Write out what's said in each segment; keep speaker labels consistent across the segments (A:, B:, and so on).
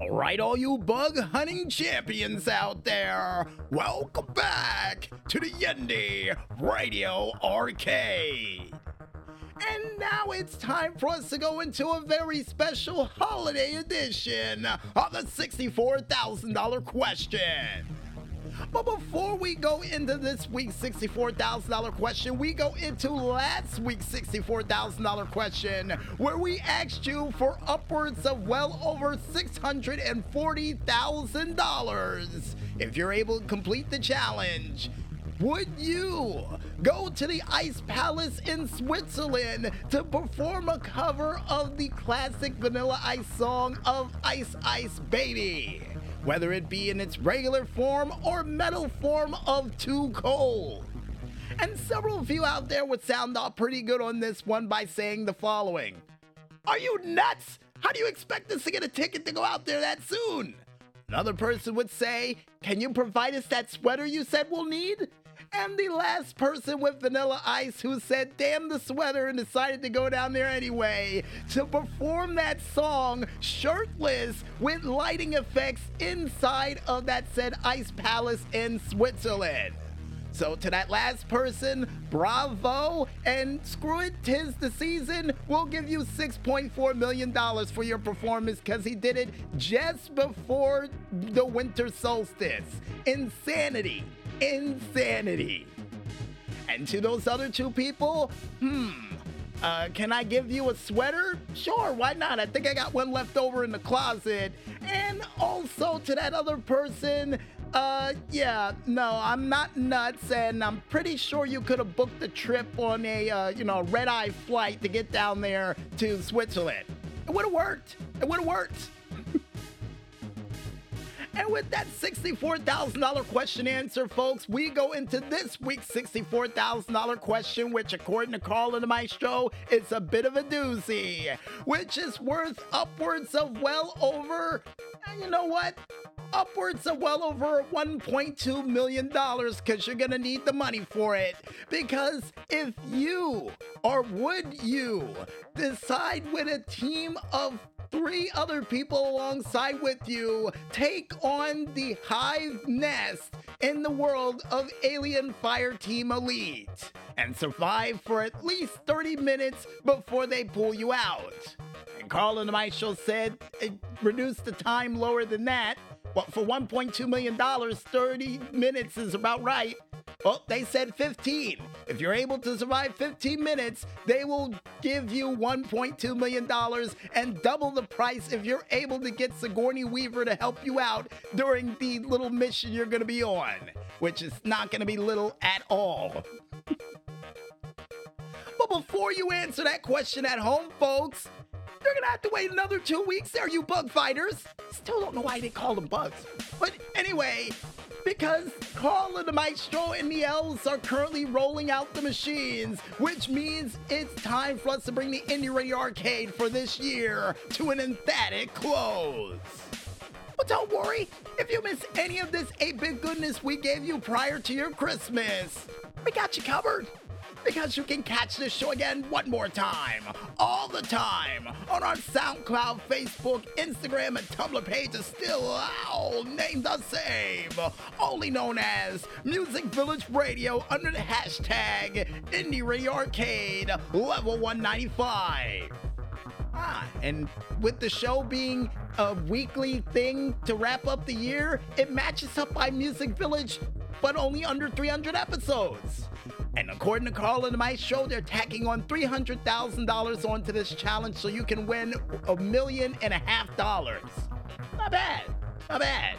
A: All right, all you bug hunting champions out there, welcome back to the Indy Radio Arcade. And now it's time for us to go into a very special holiday edition of the $64,000 question. But before we go into this week's $64,000 question, we go into last week's $64,000 question, where we asked you for upwards of well over $640,000 if you're able to complete the challenge. Would you go to the Ice Palace in Switzerland to perform a cover of the classic Vanilla Ice song of Ice Ice Baby? Whether it be in its regular form or metal form of Too Cold. And several of you out there would sound off pretty good on this one by saying the following Are you nuts? How do you expect us to get a ticket to go out there that soon? Another person would say, Can you provide us that sweater you said we'll need? And the last person with Vanilla Ice who said, damn the sweater, and decided to go down there anyway to perform that song shirtless with lighting effects inside of that said Ice Palace in Switzerland. So to that last person, bravo, and screw it, tis the season. We'll give you $6.4 million for your performance because he did it just before the winter solstice. Insanity. Insanity. And to those other two people, hmm, uh, can I give you a sweater? Sure, why not? I think I got one left over in the closet. And also to that other person, uh, yeah, no, I'm not nuts, and I'm pretty sure you could have booked the trip on a, uh, you know, red eye flight to get down there to Switzerland. It would have worked. It would have worked. And with that $64,000 question answer, folks, we go into this week's $64,000 question, which, according to Carl and the Maestro, is a bit of a doozy, which is worth upwards of well over, eh, you know what? upwards of well over $1.2 million because you're going to need the money for it. Because if you, or would you, decide with a team of three other people alongside with you take on the hive nest in the world of Alien Fireteam Elite and survive for at least 30 minutes before they pull you out. And Carl and Michael said reduce the time lower than that. Well, for $1.2 million, 30 minutes is about right. Well, they said 15. If you're able to survive 15 minutes, they will give you $1.2 million and double the price if you're able to get Sigourney Weaver to help you out during the little mission you're going to be on, which is not going to be little at all. but before you answer that question at home, folks, you're gonna have to wait another two weeks there, you bug fighters. Still don't know why they call them bugs. But anyway, because Carl and the Maestro and the elves are currently rolling out the machines, which means it's time for us to bring the Indie Radio Arcade for this year to an emphatic close. But don't worry, if you miss any of this 8 bit goodness we gave you prior to your Christmas, we got you covered because you can catch this show again one more time, all the time, on our SoundCloud, Facebook, Instagram, and Tumblr pages, still all named the same, only known as Music Village Radio under the hashtag Indie Radio Arcade Level 195. Ah, and with the show being a weekly thing to wrap up the year, it matches up by Music Village, but only under 300 episodes. And according to Carl and my show, they're tacking on $300,000 onto this challenge so you can win a million and a half dollars. Not bad. Not bad.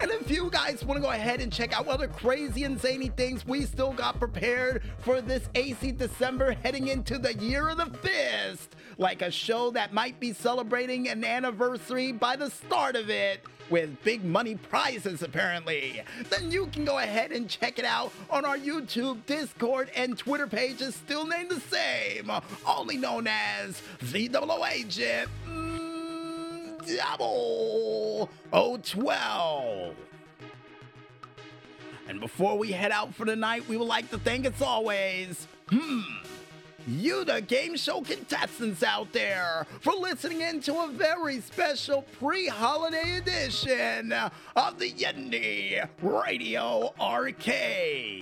A: And if you guys want to go ahead and check out other crazy and zany things we still got prepared for this AC December heading into the year of the fist, like a show that might be celebrating an anniversary by the start of it, with big money prizes apparently, then you can go ahead and check it out on our YouTube, Discord, and Twitter pages, still named the same, only known as ZWO Agent mm, Double 012. And before we head out for the night, we would like to thank, as always, hmm, you, the game show contestants out there, for listening in to a very special pre holiday edition of the Indie Radio Arcade.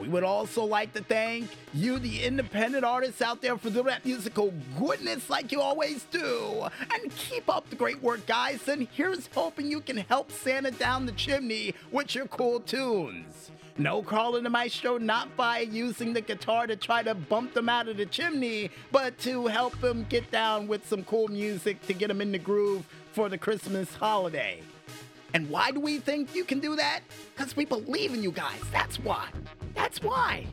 A: We would also like to thank you, the independent artists out there, for doing that musical goodness like you always do. And keep up the great work, guys. And here's hoping you can help Santa down the chimney with your cool tunes. No calling to my show, not by using the guitar to try to bump them out of the chimney, but to help them get down with some cool music to get them in the groove for the Christmas holiday. And why do we think you can do that? Because we believe in you guys. That's why. That's why.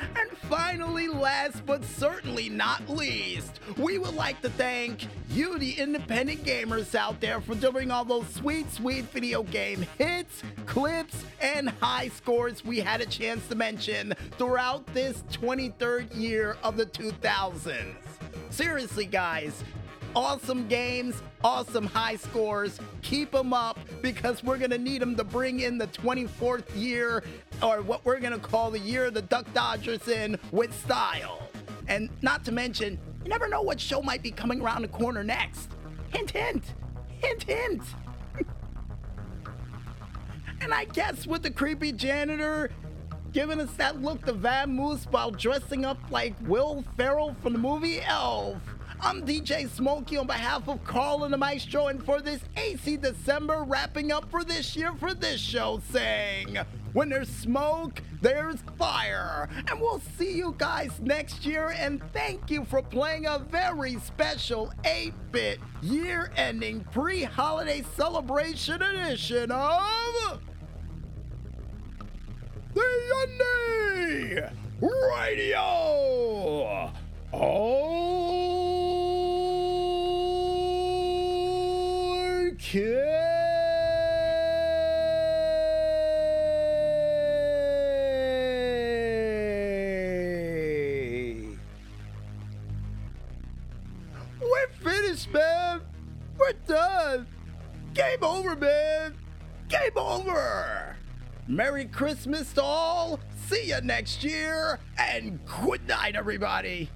A: And finally, last but certainly not least, we would like to thank you, the independent gamers out there, for delivering all those sweet, sweet video game hits, clips, and high scores we had a chance to mention throughout this 23rd year of the 2000s. Seriously, guys, awesome games, awesome high scores. Keep them up because we're going to need them to bring in the 24th year, or what we're going to call the year of the Duck Dodgers in with style. And not to mention, you never know what show might be coming around the corner next. Hint, hint. Hint, hint. and I guess with the creepy janitor giving us that look to Vamoose while dressing up like Will Ferrell from the movie Elf. I'm DJ Smokey on behalf of Carl and the Maestro, and for this AC December, wrapping up for this year for this show, saying, When there's smoke, there's fire. And we'll see you guys next year, and thank you for playing a very special 8 bit year ending pre holiday celebration edition of. The Indie Radio! Oh! Okay. We're finished, man. We're done. Game over, man. Game over. Merry Christmas to all. See you next year. And good night, everybody.